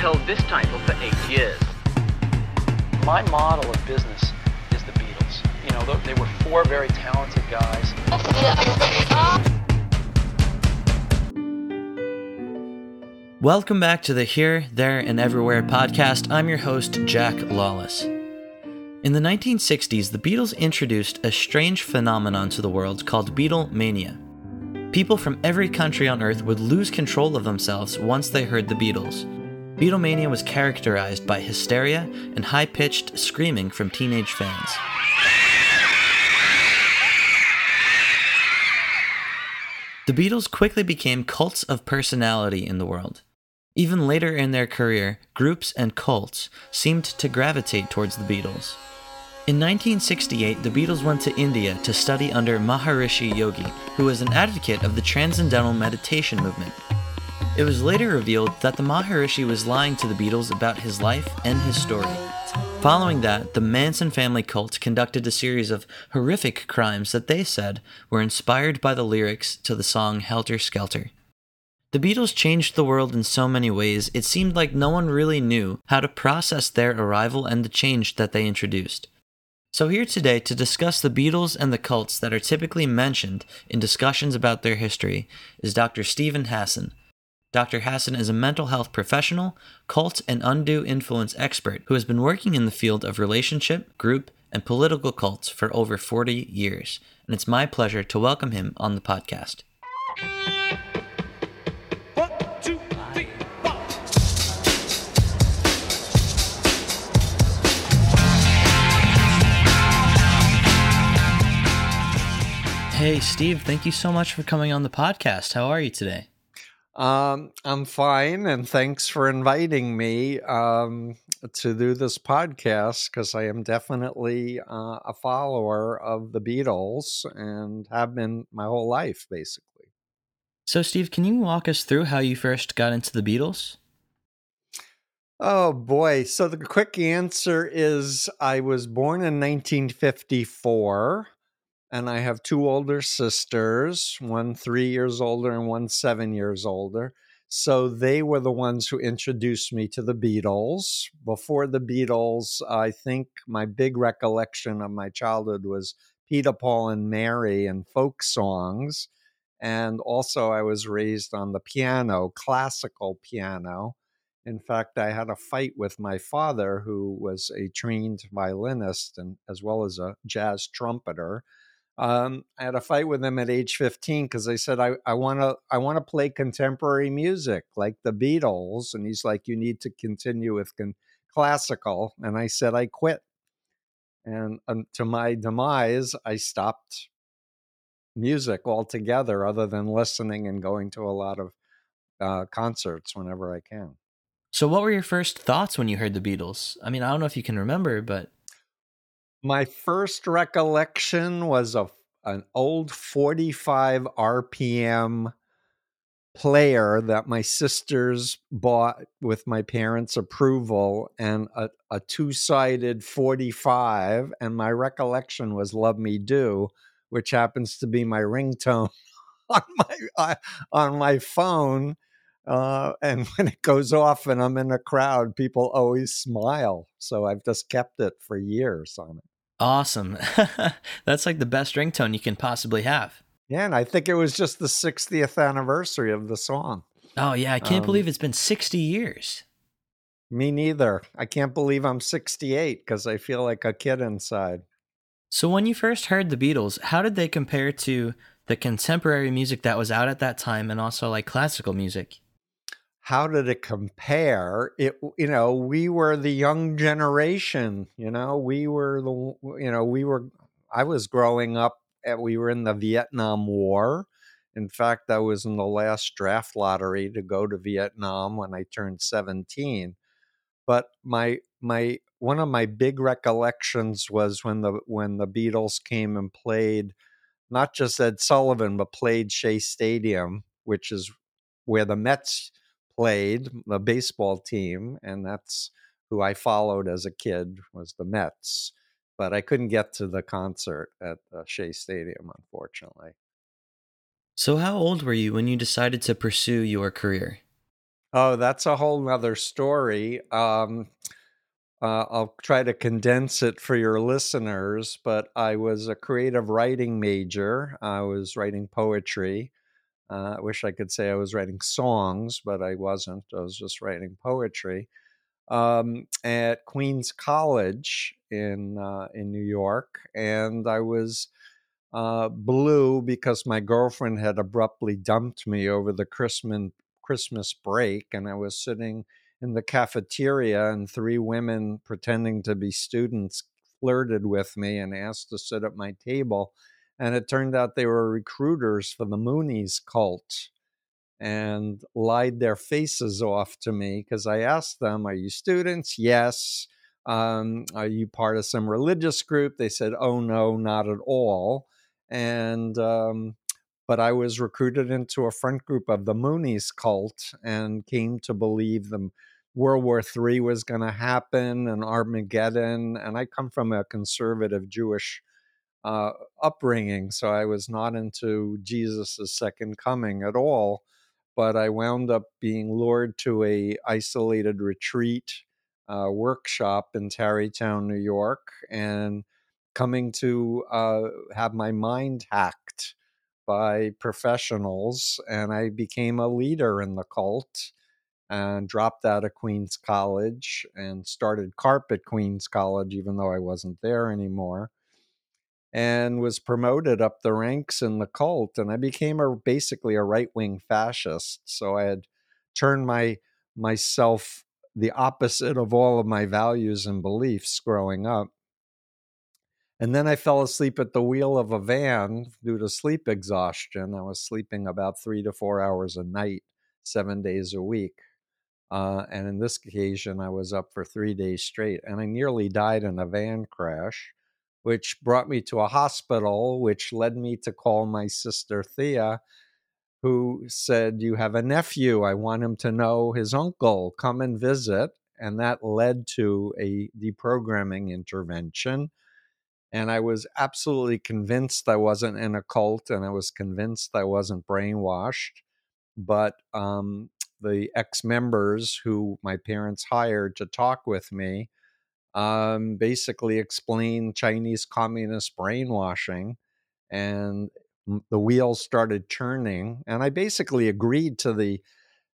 held this title for eight years. My model of business is the Beatles. You know, they were four very talented guys. Welcome back to the Here, There, and Everywhere podcast. I'm your host, Jack Lawless. In the 1960s, the Beatles introduced a strange phenomenon to the world called Beatlemania. People from every country on Earth would lose control of themselves once they heard the Beatles. Beatlemania was characterized by hysteria and high pitched screaming from teenage fans. The Beatles quickly became cults of personality in the world. Even later in their career, groups and cults seemed to gravitate towards the Beatles. In 1968, the Beatles went to India to study under Maharishi Yogi, who was an advocate of the Transcendental Meditation movement. It was later revealed that the Maharishi was lying to the Beatles about his life and his story. Following that, the Manson family cult conducted a series of horrific crimes that they said were inspired by the lyrics to the song Helter Skelter. The Beatles changed the world in so many ways, it seemed like no one really knew how to process their arrival and the change that they introduced. So, here today to discuss the Beatles and the cults that are typically mentioned in discussions about their history is Dr. Steven Hassan. Dr. Hassan is a mental health professional, cult, and undue influence expert who has been working in the field of relationship, group, and political cults for over 40 years. And it's my pleasure to welcome him on the podcast. Hey, Steve, thank you so much for coming on the podcast. How are you today? Um, I'm fine, and thanks for inviting me um, to do this podcast because I am definitely uh, a follower of the Beatles and have been my whole life, basically. So, Steve, can you walk us through how you first got into the Beatles? Oh boy. So, the quick answer is I was born in 1954 and I have two older sisters, one three years older and one seven years older. So they were the ones who introduced me to the Beatles. Before the Beatles, I think my big recollection of my childhood was Peter, Paul, and Mary and folk songs. And also, I was raised on the piano, classical piano. In fact, I had a fight with my father, who was a trained violinist and as well as a jazz trumpeter um, I had a fight with them at age 15 because I said I want to I want to play contemporary music like the Beatles, and he's like, you need to continue with con- classical, and I said I quit. And um, to my demise, I stopped music altogether, other than listening and going to a lot of uh, concerts whenever I can. So, what were your first thoughts when you heard the Beatles? I mean, I don't know if you can remember, but my first recollection was a an old 45 RPM player that my sisters bought with my parents' approval and a, a two sided 45. And my recollection was Love Me Do, which happens to be my ringtone on my, uh, on my phone. Uh, and when it goes off and I'm in a crowd, people always smile. So I've just kept it for years on it. Awesome. That's like the best ringtone you can possibly have. Yeah, and I think it was just the 60th anniversary of the song. Oh, yeah. I can't um, believe it's been 60 years. Me neither. I can't believe I'm 68 because I feel like a kid inside. So, when you first heard the Beatles, how did they compare to the contemporary music that was out at that time and also like classical music? How did it compare? It you know we were the young generation you know we were the you know we were i was growing up and we were in the vietnam war. In fact i was in the last draft lottery to go to vietnam when i turned 17 but my my one of my big recollections was when the when the beatles came and played not just ed sullivan but played shea stadium which is where the mets played the baseball team, and that's who I followed as a kid was the Mets. But I couldn't get to the concert at uh, Shea Stadium, unfortunately. So, how old were you when you decided to pursue your career? Oh, that's a whole nother story. Um, uh, I'll try to condense it for your listeners, but I was a creative writing major. I was writing poetry. Uh, I wish I could say I was writing songs, but I wasn't. I was just writing poetry um, at Queens College in uh, in New York, and I was uh, blue because my girlfriend had abruptly dumped me over the Christmas Christmas break, and I was sitting in the cafeteria, and three women pretending to be students flirted with me and asked to sit at my table. And it turned out they were recruiters for the Moonies cult and lied their faces off to me because I asked them, Are you students? Yes. Um, are you part of some religious group? They said, Oh, no, not at all. And, um, but I was recruited into a front group of the Moonies cult and came to believe the World War III was going to happen and Armageddon. And I come from a conservative Jewish uh, upbringing, so I was not into Jesus' second coming at all but I wound up being lured to a isolated retreat uh, workshop in Tarrytown, New York, and coming to uh, have my mind hacked by professionals, and I became a leader in the cult and dropped out of Queens College and started CARP at Queens College, even though I wasn't there anymore and was promoted up the ranks in the cult and i became a basically a right-wing fascist so i had turned my myself the opposite of all of my values and beliefs growing up. And then i fell asleep at the wheel of a van due to sleep exhaustion. I was sleeping about three to four hours a night seven days a week uh, and in this occasion i was up for three days straight and i nearly died in a van crash which brought me to a hospital, which led me to call my sister Thea, who said, You have a nephew. I want him to know his uncle. Come and visit. And that led to a deprogramming intervention. And I was absolutely convinced I wasn't in a cult and I was convinced I wasn't brainwashed. But um, the ex members who my parents hired to talk with me um, basically explained Chinese communist brainwashing, and the wheels started turning. And I basically agreed to the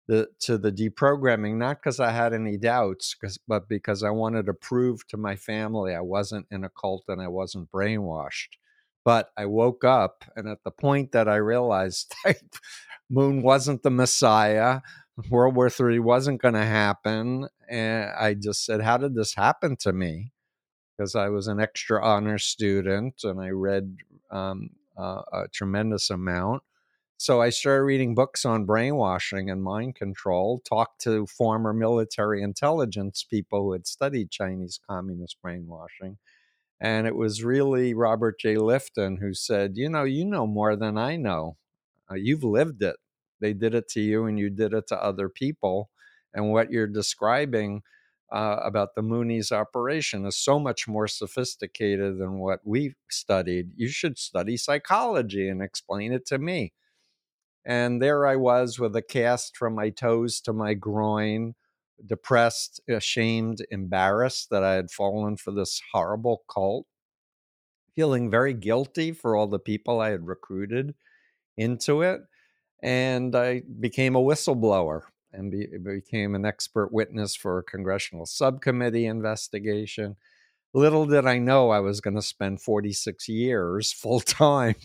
the to the deprogramming, not because I had any doubts, but because I wanted to prove to my family I wasn't in a cult and I wasn't brainwashed. But I woke up, and at the point that I realized Moon wasn't the Messiah, World War III wasn't going to happen. And I just said, How did this happen to me? Because I was an extra honor student and I read um, uh, a tremendous amount. So I started reading books on brainwashing and mind control, talked to former military intelligence people who had studied Chinese communist brainwashing. And it was really Robert J. Lifton who said, You know, you know more than I know. Uh, you've lived it they did it to you and you did it to other people. And what you're describing uh, about the Moonies' operation is so much more sophisticated than what we studied. You should study psychology and explain it to me. And there I was with a cast from my toes to my groin, depressed, ashamed, embarrassed that I had fallen for this horrible cult, feeling very guilty for all the people I had recruited into it and I became a whistleblower and be, became an expert witness for a congressional subcommittee investigation. Little did I know I was going to spend 46 years full time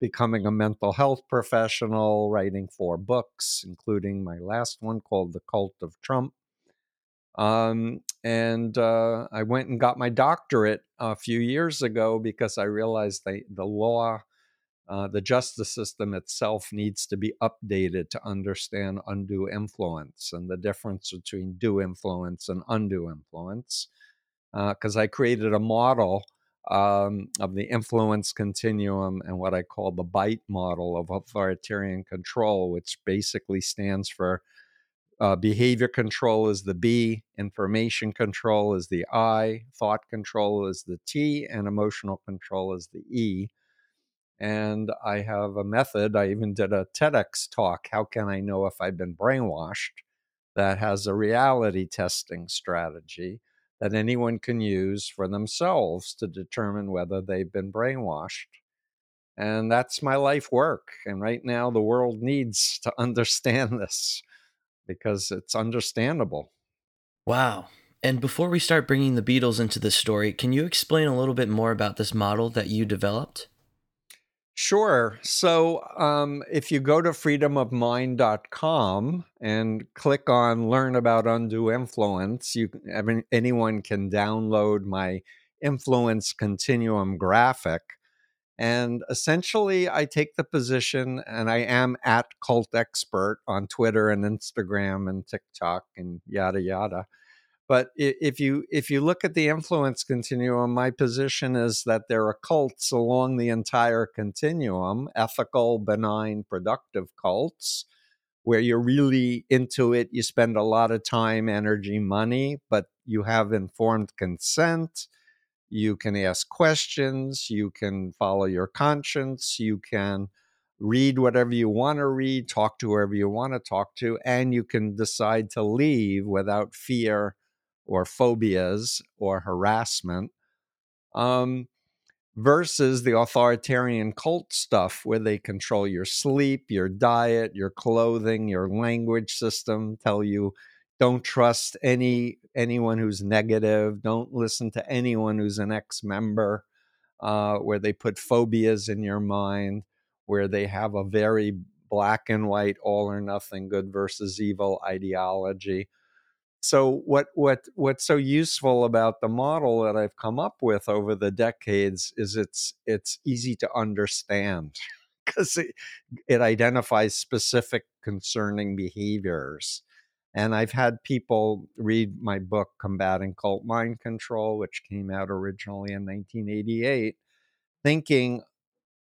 becoming a mental health professional, writing four books, including my last one called The Cult of Trump. Um, and uh, I went and got my doctorate a few years ago because I realized the, the law uh, the justice system itself needs to be updated to understand undue influence and the difference between due influence and undue influence. Because uh, I created a model um, of the influence continuum and what I call the BITE model of authoritarian control, which basically stands for uh, behavior control is the B, information control is the I, thought control is the T, and emotional control is the E and I have a method. I even did a TEDx talk. How can I know if I've been brainwashed? that has a reality testing strategy that anyone can use for themselves to determine whether they've been brainwashed. And that's my life work. And right now, the world needs to understand this because it's understandable. Wow. And before we start bringing the Beatles into this story, can you explain a little bit more about this model that you developed? Sure. So um, if you go to freedomofmind.com and click on Learn About Undue Influence, you anyone can download my influence continuum graphic. And essentially, I take the position, and I am at cult expert on Twitter and Instagram and TikTok and yada yada but if you if you look at the influence continuum, my position is that there are cults along the entire continuum: ethical, benign, productive cults, where you're really into it. You spend a lot of time, energy, money, but you have informed consent. You can ask questions. You can follow your conscience. You can read whatever you want to read, talk to whoever you want to talk to, and you can decide to leave without fear or phobias or harassment um, versus the authoritarian cult stuff where they control your sleep, your diet, your clothing, your language system, tell you don't trust any anyone who's negative, don't listen to anyone who's an ex-member, uh, where they put phobias in your mind, where they have a very black and white, all or nothing, good versus evil ideology so what what what's so useful about the model that I've come up with over the decades is it's it's easy to understand because it, it identifies specific concerning behaviors. And I've had people read my book, Combating Cult Mind Control, which came out originally in 1988, thinking,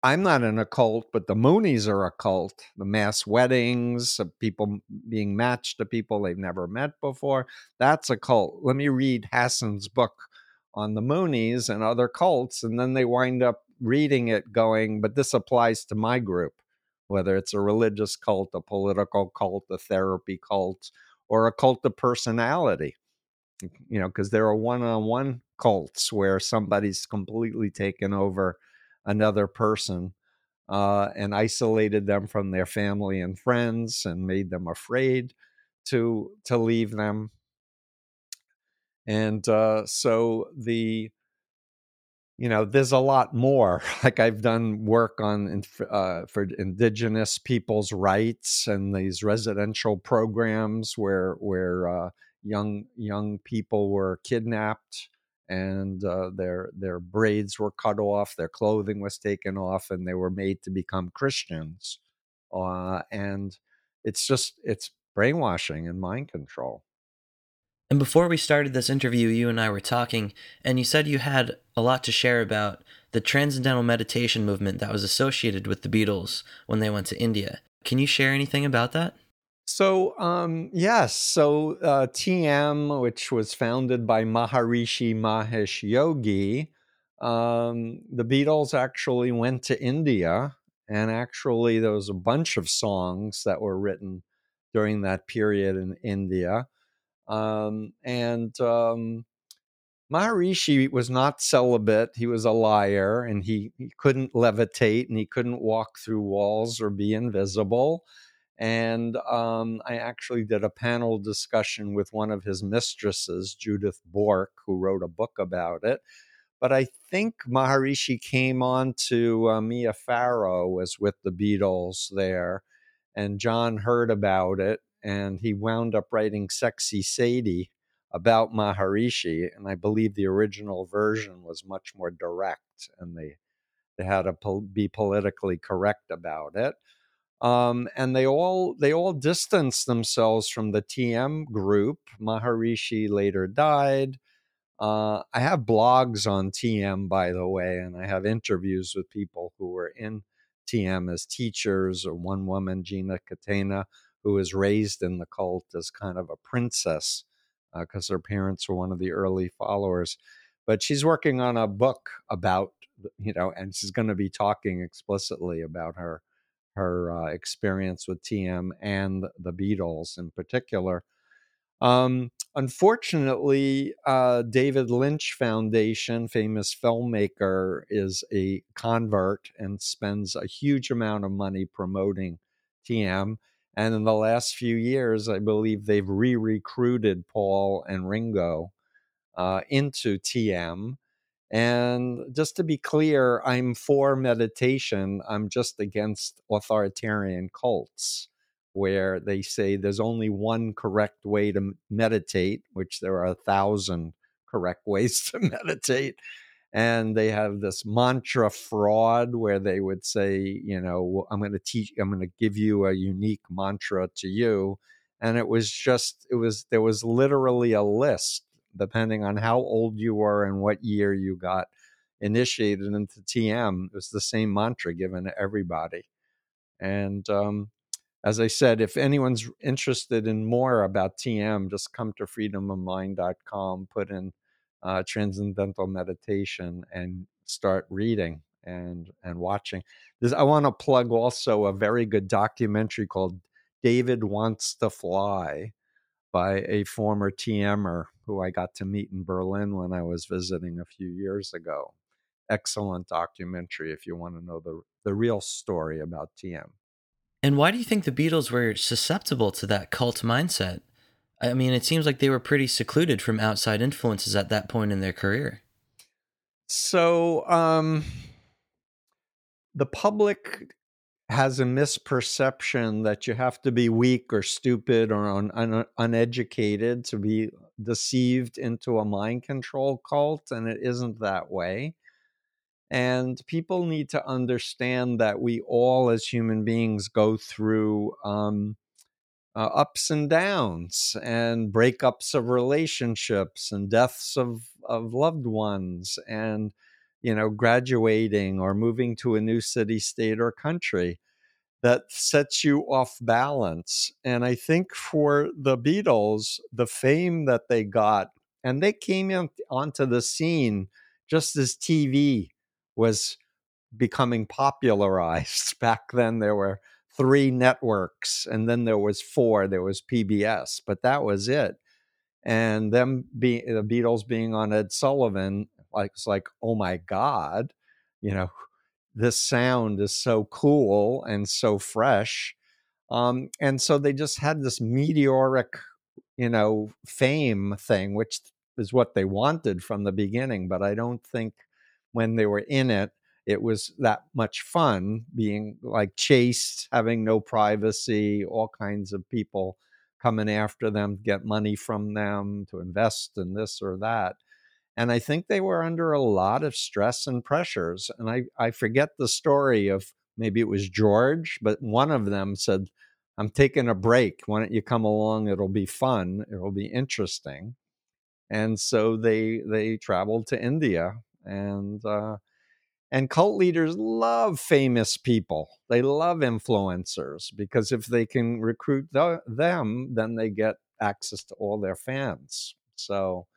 I'm not in a cult, but the Moonies are a cult. The mass weddings people being matched to people they've never met before. That's a cult. Let me read Hassan's book on the Moonies and other cults. And then they wind up reading it going, but this applies to my group, whether it's a religious cult, a political cult, a therapy cult, or a cult of personality. You know, because there are one on one cults where somebody's completely taken over another person uh, and isolated them from their family and friends and made them afraid to to leave them. And uh, so the you know there's a lot more. Like i've done work on uh, for indigenous people's rights and these residential programs where where uh, young young people were kidnapped and uh, their their braids were cut off, their clothing was taken off, and they were made to become Christians. Uh, and it's just it's brainwashing and mind control. And before we started this interview, you and I were talking, and you said you had a lot to share about the transcendental meditation movement that was associated with the Beatles when they went to India. Can you share anything about that? So, um, yes, so uh, TM, which was founded by Maharishi Mahesh Yogi, um, the Beatles actually went to India, and actually, there was a bunch of songs that were written during that period in India. Um, and um, Maharishi was not celibate. He was a liar, and he, he couldn't levitate, and he couldn't walk through walls or be invisible and um, I actually did a panel discussion with one of his mistresses, Judith Bourque, who wrote a book about it. But I think Maharishi came on to uh, Mia Farrow was with the Beatles there, and John heard about it, and he wound up writing "Sexy Sadie" about Maharishi, and I believe the original version was much more direct, and they they had to po- be politically correct about it. Um, and they all they all distanced themselves from the TM group. Maharishi later died. Uh, I have blogs on TM, by the way, and I have interviews with people who were in TM as teachers. Or one woman, Gina Catena, who was raised in the cult as kind of a princess because uh, her parents were one of the early followers. But she's working on a book about, you know, and she's going to be talking explicitly about her her uh, experience with TM and the Beatles in particular. Um, unfortunately, uh, David Lynch Foundation, famous filmmaker, is a convert and spends a huge amount of money promoting TM. And in the last few years, I believe they've re recruited Paul and Ringo uh, into TM. And just to be clear, I'm for meditation. I'm just against authoritarian cults where they say there's only one correct way to meditate, which there are a thousand correct ways to meditate. And they have this mantra fraud where they would say, you know, I'm going to teach, I'm going to give you a unique mantra to you. And it was just, it was, there was literally a list depending on how old you were and what year you got initiated into TM. It was the same mantra given to everybody. And um, as I said, if anyone's interested in more about TM, just come to freedomofmind.com, put in uh, transcendental meditation, and start reading and and watching. This, I want to plug also a very good documentary called David Wants to Fly by a former TMer who I got to meet in Berlin when I was visiting a few years ago. Excellent documentary if you want to know the the real story about TM. And why do you think the Beatles were susceptible to that cult mindset? I mean, it seems like they were pretty secluded from outside influences at that point in their career. So, um, the public has a misperception that you have to be weak or stupid or un- un- uneducated to be deceived into a mind control cult, and it isn't that way. And people need to understand that we all, as human beings, go through um, uh, ups and downs and breakups of relationships and deaths of, of loved ones and, you know, graduating or moving to a new city, state, or country that sets you off balance. And I think for the Beatles, the fame that they got, and they came in, onto the scene just as TV was becoming popularized. Back then, there were three networks, and then there was four. There was PBS, but that was it. And them being the Beatles being on Ed Sullivan, like it's like, oh my god, you know, this sound is so cool and so fresh. Um, and so they just had this meteoric, you know, fame thing, which is what they wanted from the beginning. But I don't think when they were in it, it was that much fun being like chased, having no privacy, all kinds of people coming after them get money from them to invest in this or that. And I think they were under a lot of stress and pressures. And I, I forget the story of maybe it was George, but one of them said, I'm taking a break. Why don't you come along? It'll be fun. It'll be interesting. And so they they traveled to India and uh, and cult leaders love famous people. They love influencers because if they can recruit the, them, then they get access to all their fans. So,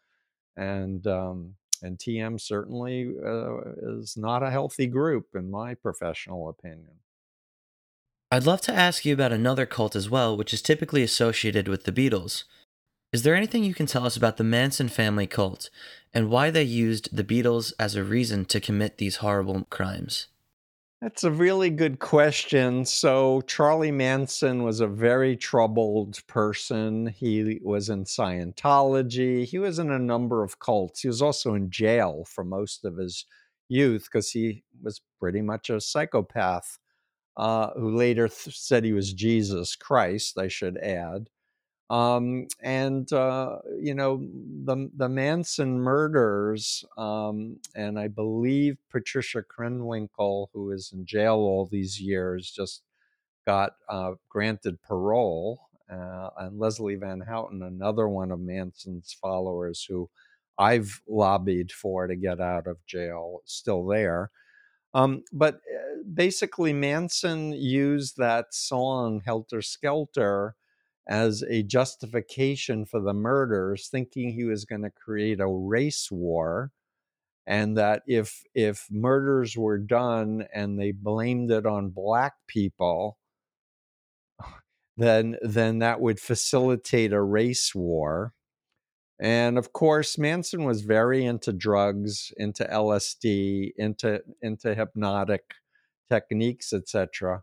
and um, and TM certainly uh, is not a healthy group, in my professional opinion. I'd love to ask you about another cult as well, which is typically associated with the Beatles. Is there anything you can tell us about the Manson family cult and why they used the Beatles as a reason to commit these horrible crimes? That's a really good question. So, Charlie Manson was a very troubled person. He was in Scientology, he was in a number of cults. He was also in jail for most of his youth because he was pretty much a psychopath uh, who later th- said he was Jesus Christ, I should add. Um, and uh, you know the the Manson murders, um, and I believe Patricia Krenwinkel, who is in jail all these years, just got uh, granted parole, uh, and Leslie Van Houten, another one of Manson's followers, who I've lobbied for to get out of jail, still there. Um, but uh, basically, Manson used that song "Helter Skelter." As a justification for the murders, thinking he was going to create a race war, and that if if murders were done and they blamed it on black people, then then that would facilitate a race war. And of course, Manson was very into drugs, into LSD, into into hypnotic techniques, etc.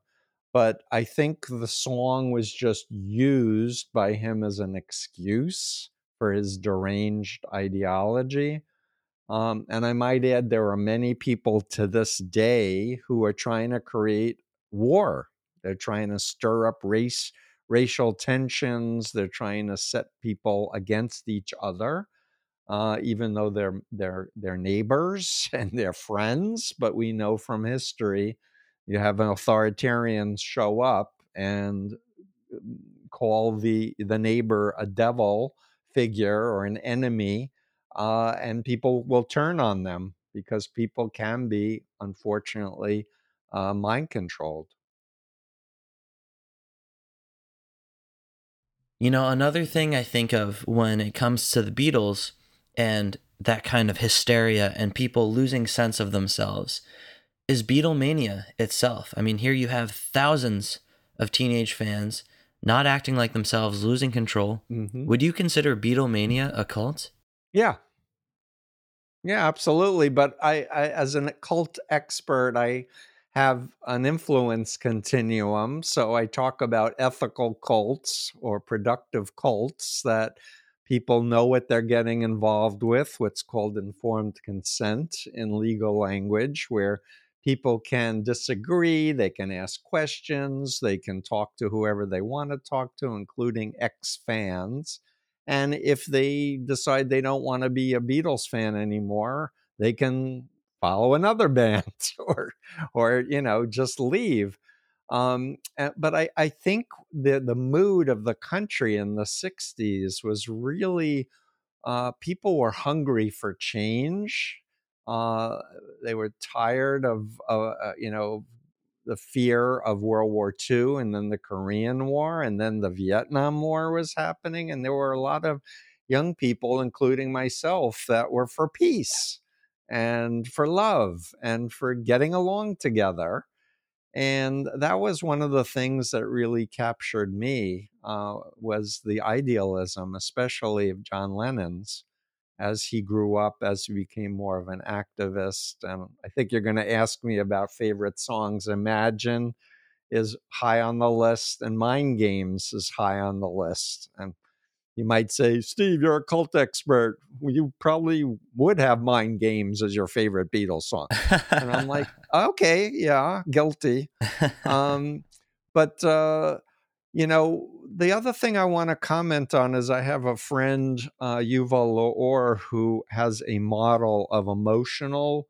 But I think the song was just used by him as an excuse for his deranged ideology. Um, and I might add, there are many people to this day who are trying to create war. They're trying to stir up race, racial tensions. They're trying to set people against each other, uh, even though they're they're they're neighbors and they're friends. But we know from history, you have an authoritarian show up and mm, call the the neighbor a devil figure or an enemy uh, and people will turn on them because people can be, unfortunately, uh, mind controlled. You know, another thing I think of when it comes to the Beatles and that kind of hysteria and people losing sense of themselves is Beatlemania itself. I mean, here you have thousands of teenage fans not acting like themselves, losing control. Mm-hmm. Would you consider Beatlemania a cult? Yeah. Yeah, absolutely. But I, I, as an cult expert, I have an influence continuum. So I talk about ethical cults or productive cults that people know what they're getting involved with, what's called informed consent in legal language, where people can disagree, they can ask questions, they can talk to whoever they want to talk to, including ex fans. And if they decide they don't want to be a Beatles fan anymore, they can follow another band or, or you know, just leave. Um, but I, I think the the mood of the country in the '60s was really uh, people were hungry for change. Uh, they were tired of uh, uh you know the fear of World War II and then the Korean War and then the Vietnam War was happening. And there were a lot of young people, including myself, that were for peace and for love and for getting along together. And that was one of the things that really captured me uh, was the idealism, especially of John Lennon's as he grew up, as he became more of an activist. And I think you're going to ask me about favorite songs. Imagine is high on the list, and Mind Games is high on the list. And you might say, Steve, you're a cult expert. You probably would have Mind Games as your favorite Beatles song. and I'm like, okay, yeah, guilty. Um, but, uh, you know, the other thing I want to comment on is I have a friend, uh, Yuval Laor, who has a model of emotional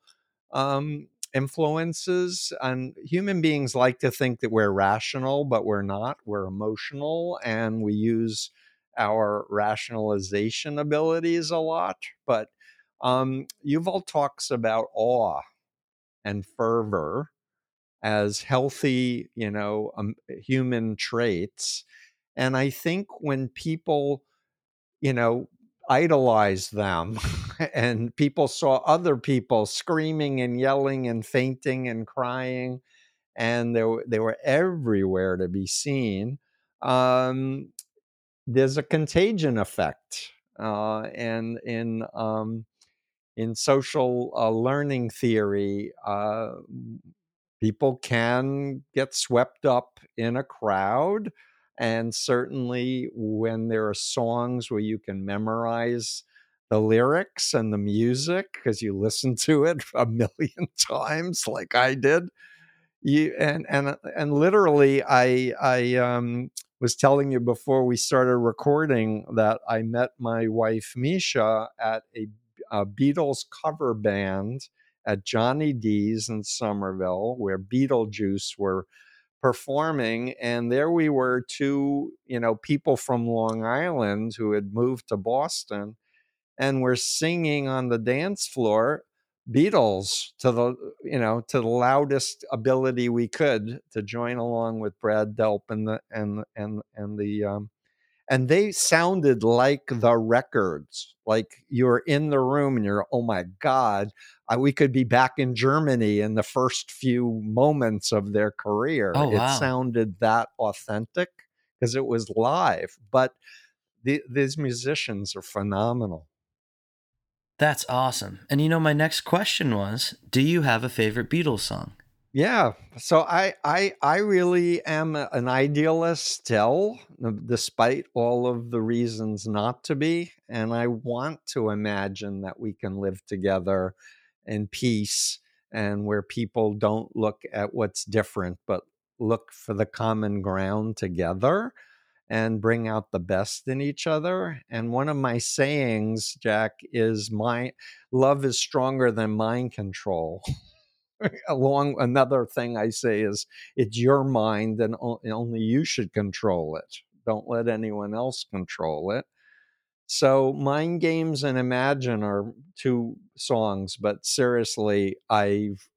um, influences. And human beings like to think that we're rational, but we're not. We're emotional and we use our rationalization abilities a lot. But um, Yuval talks about awe and fervor as healthy, you know, um, human traits. And I think when people, you know, idolize them and people saw other people screaming and yelling and fainting and crying, and they were, they were everywhere to be seen, um, there's a contagion effect. Uh, and in um, in social uh, learning theory, uh, people can get swept up in a crowd. And certainly when there are songs where you can memorize the lyrics and the music because you listen to it a million times like I did. You and and and literally I I um was telling you before we started recording that I met my wife Misha at a, a Beatles cover band at Johnny D's in Somerville, where Beatlejuice were performing. And there we were, two, you know, people from Long Island who had moved to Boston and were singing on the dance floor Beatles to the you know to the loudest ability we could to join along with Brad Delp and the and and and the um, and they sounded like the records like you're in the room and you're oh my god uh, we could be back in germany in the first few moments of their career Oh, wow. it sounded that authentic because it was live. But the, these musicians are phenomenal. That's awesome. And you know, my next question was Do you have a favorite Beatles song? Yeah. So I I I really am an idealist still, uh, despite all of the reasons not to be. And I want to imagine that we can live together in peace and where people don't look at what's different, but look for the common ground together and bring out the best in each other. And one of my sayings, Jack, is my love is stronger than mind control. Along another thing I say is it's your mind and only you should control it. Don't let anyone else control it. So Mind Games and Imagine are two songs, but seriously, I've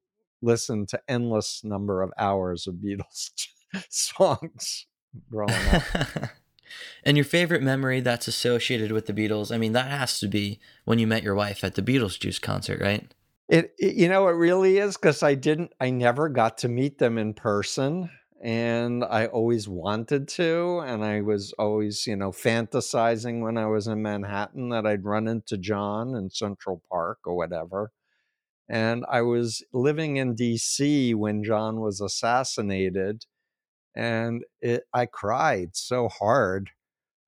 listened to endless number of hours of Beatles songs growing up. and your favorite memory that's associated with the Beatles? I mean, that has to be when you met your wife at the Beatles Juice concert, right? It, it you know it really is because I didn't I never got to meet them in person and I always wanted to and I was always you know fantasizing when I was in Manhattan that I'd run into John in Central Park or whatever and I was living in DC when John was assassinated and it I cried so hard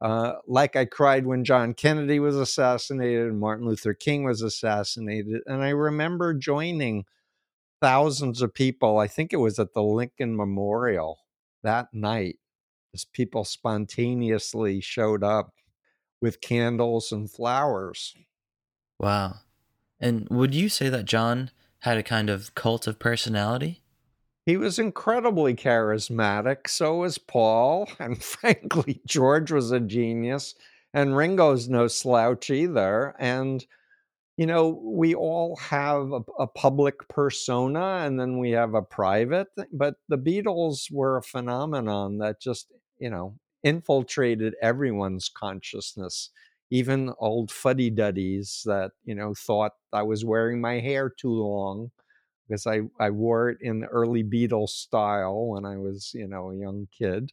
uh, like I cried when John Kennedy was assassinated and Martin Luther King was assassinated. And I remember joining thousands of people. I think it was at the Lincoln Memorial that night, as people spontaneously showed up with candles and flowers. Wow. And would you say that John had a kind of cult of personality? He was incredibly charismatic. So was Paul. And frankly, George was a genius. And Ringo's no slouch either. And, you know, we all have a, a public persona and then we have a private. But the Beatles were a phenomenon that just, you know, infiltrated everyone's consciousness. Even old fuddy duddies that, you know, thought I was wearing my hair too long because I, I wore it in the early Beatles style when I was, you know, a young kid.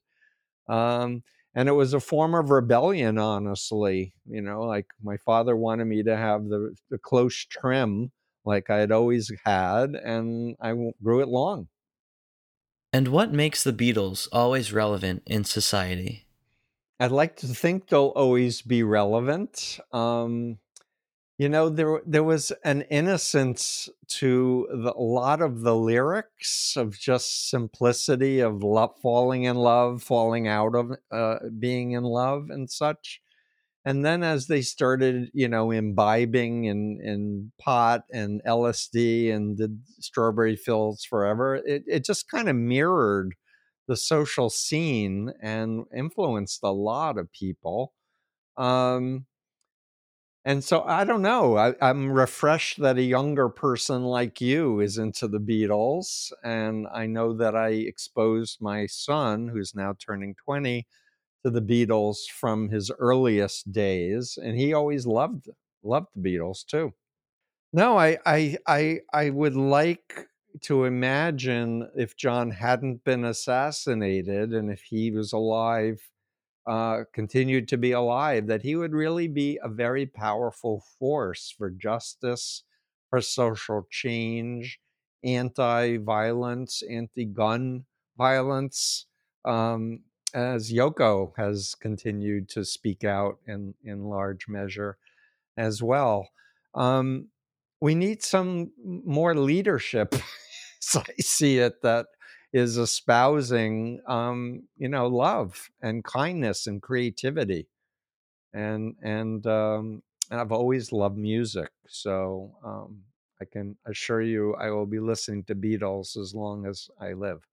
Um, and it was a form of rebellion, honestly. You know, like my father wanted me to have the, the close trim like I had always had, and I grew it long. And what makes the Beatles always relevant in society? I'd like to think they'll always be relevant. Um, You know, there there was an innocence to the, a lot of the lyrics of just simplicity of love, falling in love, falling out of uh, being in love, and such. And then as they started, you know, imbibing in in pot and LSD and did Strawberry Fields Forever, it it just kind of mirrored the social scene and influenced a lot of people. Um, and so I don't know. I, I'm refreshed that a younger person like you is into the Beatles. And I know that I exposed my son, who's now turning 20, to the Beatles from his earliest days. And he always loved loved the Beatles too. No, I I I, I would like to imagine if John hadn't been assassinated and if he was alive uh, continued to be alive, that he would really be a very powerful force for justice, for social change, anti violence, anti gun violence, um, as Yoko has continued to speak out in, in large measure as well. Um, we need some more leadership, as I see it, that is espousing um, you know love and kindness and creativity and and um, and I've always loved music so um, I can assure you I will be listening to Beatles as long as I live.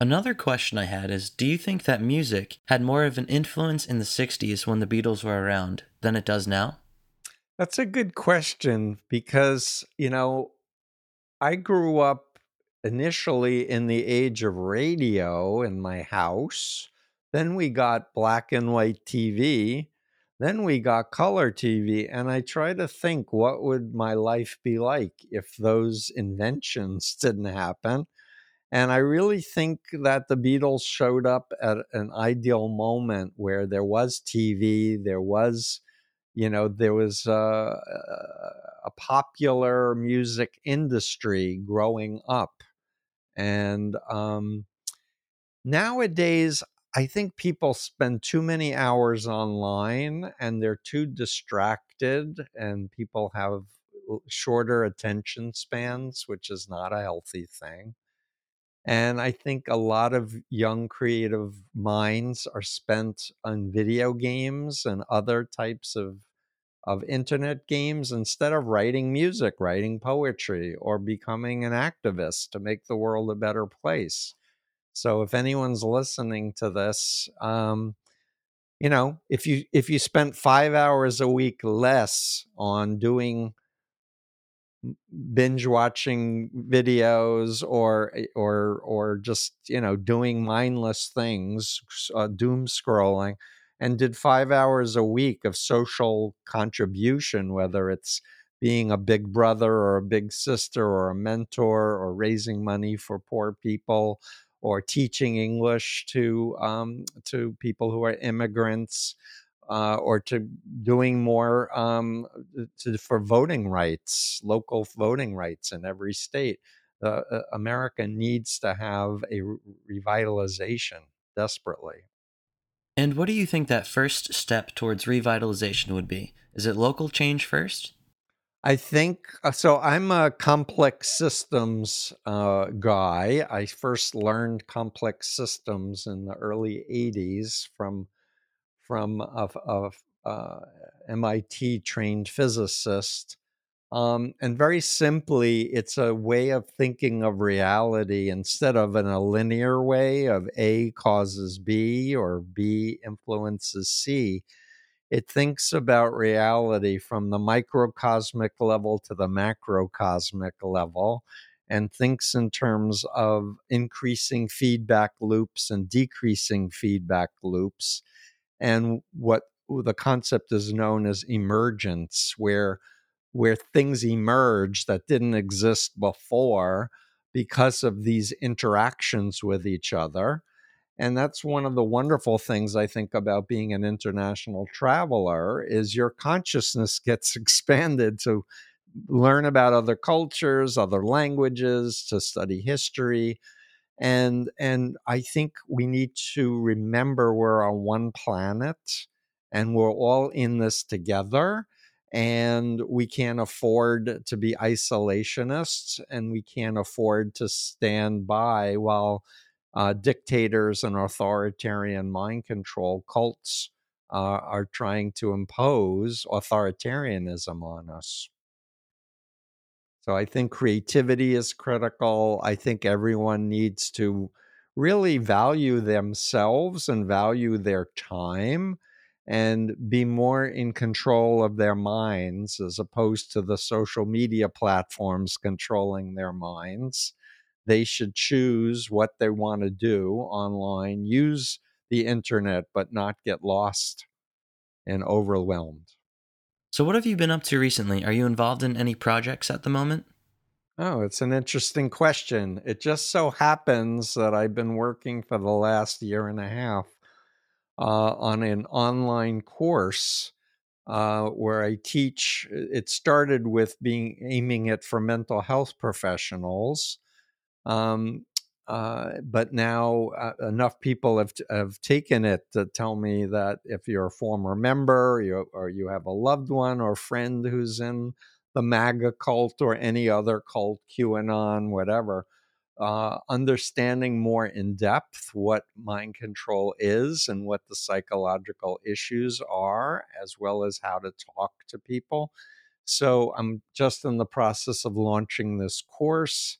Another question I had is Do you think that music had more of an influence in the 60s when the Beatles were around than it does now? That's a good question because you know I grew up initially in the age of radio in my house. Then we got black and white TV. Then we got color TV. And I try to think what would my life be like if those inventions didn't happen. And I really think that the Beatles showed up at an ideal moment where there was TV, there was, you know, there was a, a popular music industry growing up. And um, nowadays, I think people spend too many hours online and they're too distracted, and people have shorter attention spans, which is not a healthy thing. And I think a lot of young creative minds are spent on video games and other types of of internet games instead of writing music, writing poetry, or becoming an activist to make the world a better place. So if anyone's listening to this, um, you know, if you if you spent five hours a week less on doing binge watching videos or eh, or or just you know doing mindless things uh, doom scrolling and did 5 hours a week of social contribution whether it's being a big brother or a big sister or a mentor or raising money for poor people or teaching English to um, to people who are immigrants uh, or to doing more um, uh, to, for voting rights, local voting rights in every state. Uh, America needs to have a re- revitalization desperately. And what do you think that first step towards revitalization would be? Is it local change first? I think uh, so. I'm a complex systems uh, guy. I first learned complex systems in the early 80s from from a, a, a MIT trained physicist. Um, and very simply, it's a way of thinking of reality instead of in a linear way of A causes B or B influences C. It thinks about reality from the microcosmic level to the macrocosmic level and thinks in terms of increasing feedback loops and decreasing feedback loops and what the concept is known as emergence where where things emerge that didn't exist before because of these interactions with each other. And that's one of the wonderful things i think about being an international traveler is your consciousness gets expanded to learn about other cultures other languages to study history. And and i think we need to remember we're on one planet and we're all in this together and we can't afford to be isolationists and we can't afford to stand by while uh, dictators and authoritarian mind control cults uh, are trying to impose authoritarianism on us so I think creativity is critical. I think everyone needs to really value themselves and value their time and be more in control of their minds as opposed to the social media platforms controlling their minds. They should choose what they want to do online, use the internet, but not get lost and overwhelmed. So, what have you been up to recently? Are you involved in any projects at the moment? Oh, it's an interesting question. It just so happens that I've been working for the last year and a half uh, on an online course uh, where I teach. It started with being aiming it for mental health professionals. Um, uh, but now uh, enough people have have taken it to tell me that if you're a former member, you, or you have a loved one or friend who's in the MAGA cult or any other cult, QAnon, whatever, uh, understanding more in depth what mind control is and what the psychological issues are, as well as how to talk to people. So I'm just in the process of launching this course.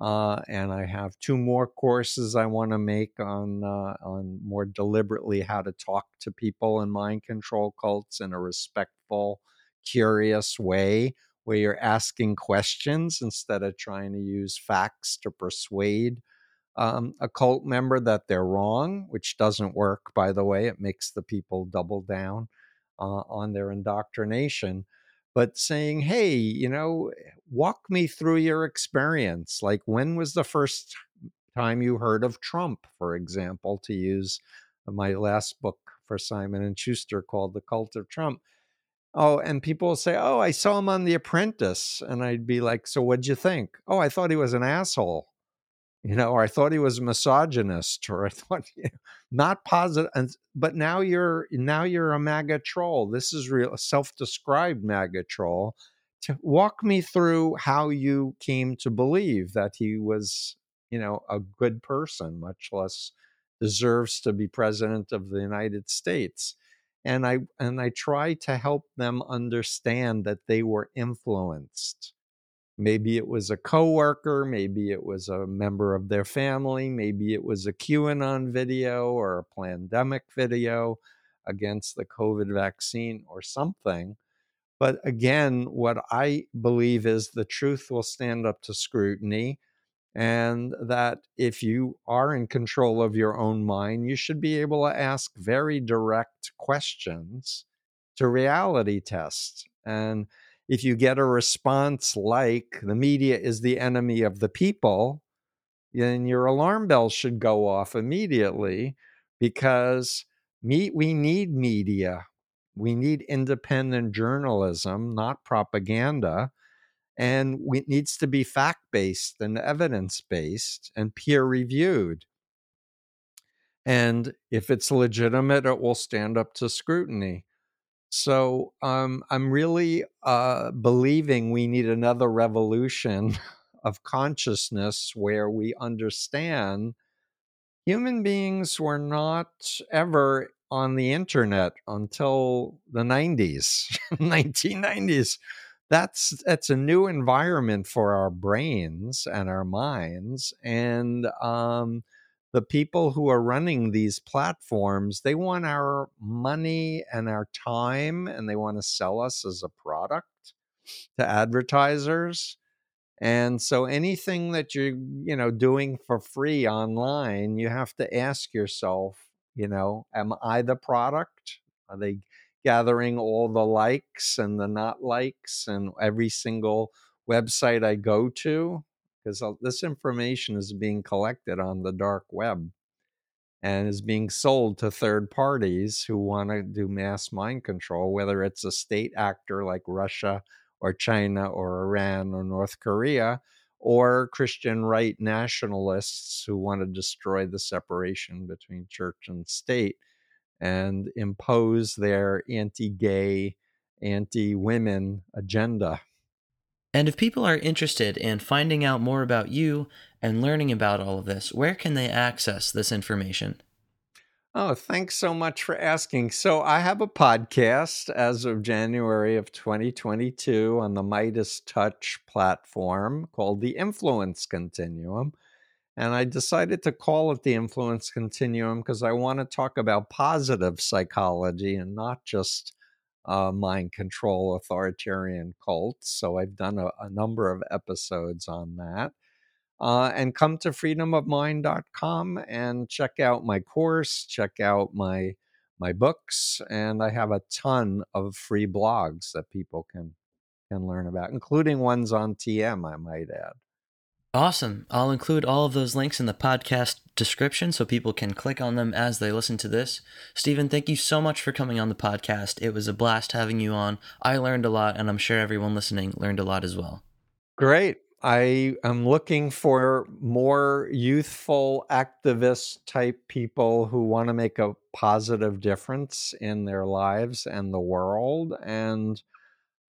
Uh, and I have two more courses I want to make on uh, on more deliberately how to talk to people in mind control cults in a respectful, curious way, where you're asking questions instead of trying to use facts to persuade um, a cult member that they're wrong, which doesn't work, by the way. It makes the people double down uh, on their indoctrination but saying, hey, you know, walk me through your experience. Like, when was the first time you heard of Trump, for example, to use my last book for Simon and Schuster called The Cult of Trump. Oh, and people say, "Oh, I saw him on The Apprentice," and I'd be like, "So what'd you think?" "Oh, I thought he was an asshole." You know, or I thought he was a misogynist, or I thought you know, not positive. And, but now you're now you're a MAGA troll. This is real self-described MAGA troll. To walk me through how you came to believe that he was, you know, a good person, much less deserves to be president of the United States and I and I try to help them understand that they were influenced. Maybe it was a coworker, maybe it was a member of their family, maybe it was a QAnon video or a pandemic video against the COVID vaccine or something. But again, what I believe is the truth will stand up to scrutiny and that if you are in control of your own mind, you should be able to ask very direct questions to reality test. And if you get a response like the media is the enemy of the people, then your alarm bell should go off immediately because me, we need media. We need independent journalism, not propaganda and it needs to be fact based and evidence based and peer reviewed. And if it's legitimate, it will stand up to scrutiny. So um, I'm really uh, believing we need another revolution of consciousness where we understand human beings were not ever on the internet until the 90s, 1990s that's that's a new environment for our brains and our minds and um, the people who are running these platforms they want our money and our time and they want to sell us as a product to advertisers. And so anything that you're you know doing for free online you have to ask yourself you know am i the product? Are they gathering all the likes and the not likes and every single website I go to because this information is being collected on the dark web and is being sold to third parties who want to do mass mind control, whether it's a state actor like Russia or China or Iran or North Korea, or Christian right nationalists who want to destroy the separation between church and state and impose their anti gay, anti women agenda. And if people are interested in finding out more about you and learning about all of this, where can they access this information? Oh, thanks so much for asking. So, I have a podcast as of January of 2022 on the Midas Touch platform called The Influence Continuum. And I decided to call it the influence continuum because I want to talk about positive psychology and not just uh, mind control authoritarian cults. So I've done a, a number of episodes on that. Uh, and come to freedomofmind.com and check out my course, check out my my books, and I have a ton of free blogs that people can can learn about, including ones on TM, I might add. Awesome. I'll include all of those links in the podcast description so people can click on them as they listen to this. Steven, thank you so much for coming on the podcast. It was a blast having you on. I learned a lot, and I'm sure everyone listening learned a lot as well. Great. I am looking for more youthful activist type people who want to make a positive difference in their lives and the world. And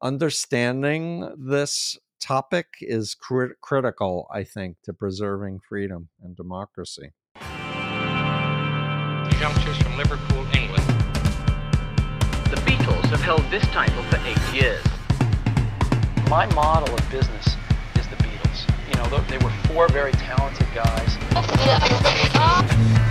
understanding this topic is crit- critical, I think, to preserving freedom and democracy. Youngsters from Liverpool, England. The Beatles have held this title for eight years. My model of business is the Beatles. You know, they were four very talented guys. Ah!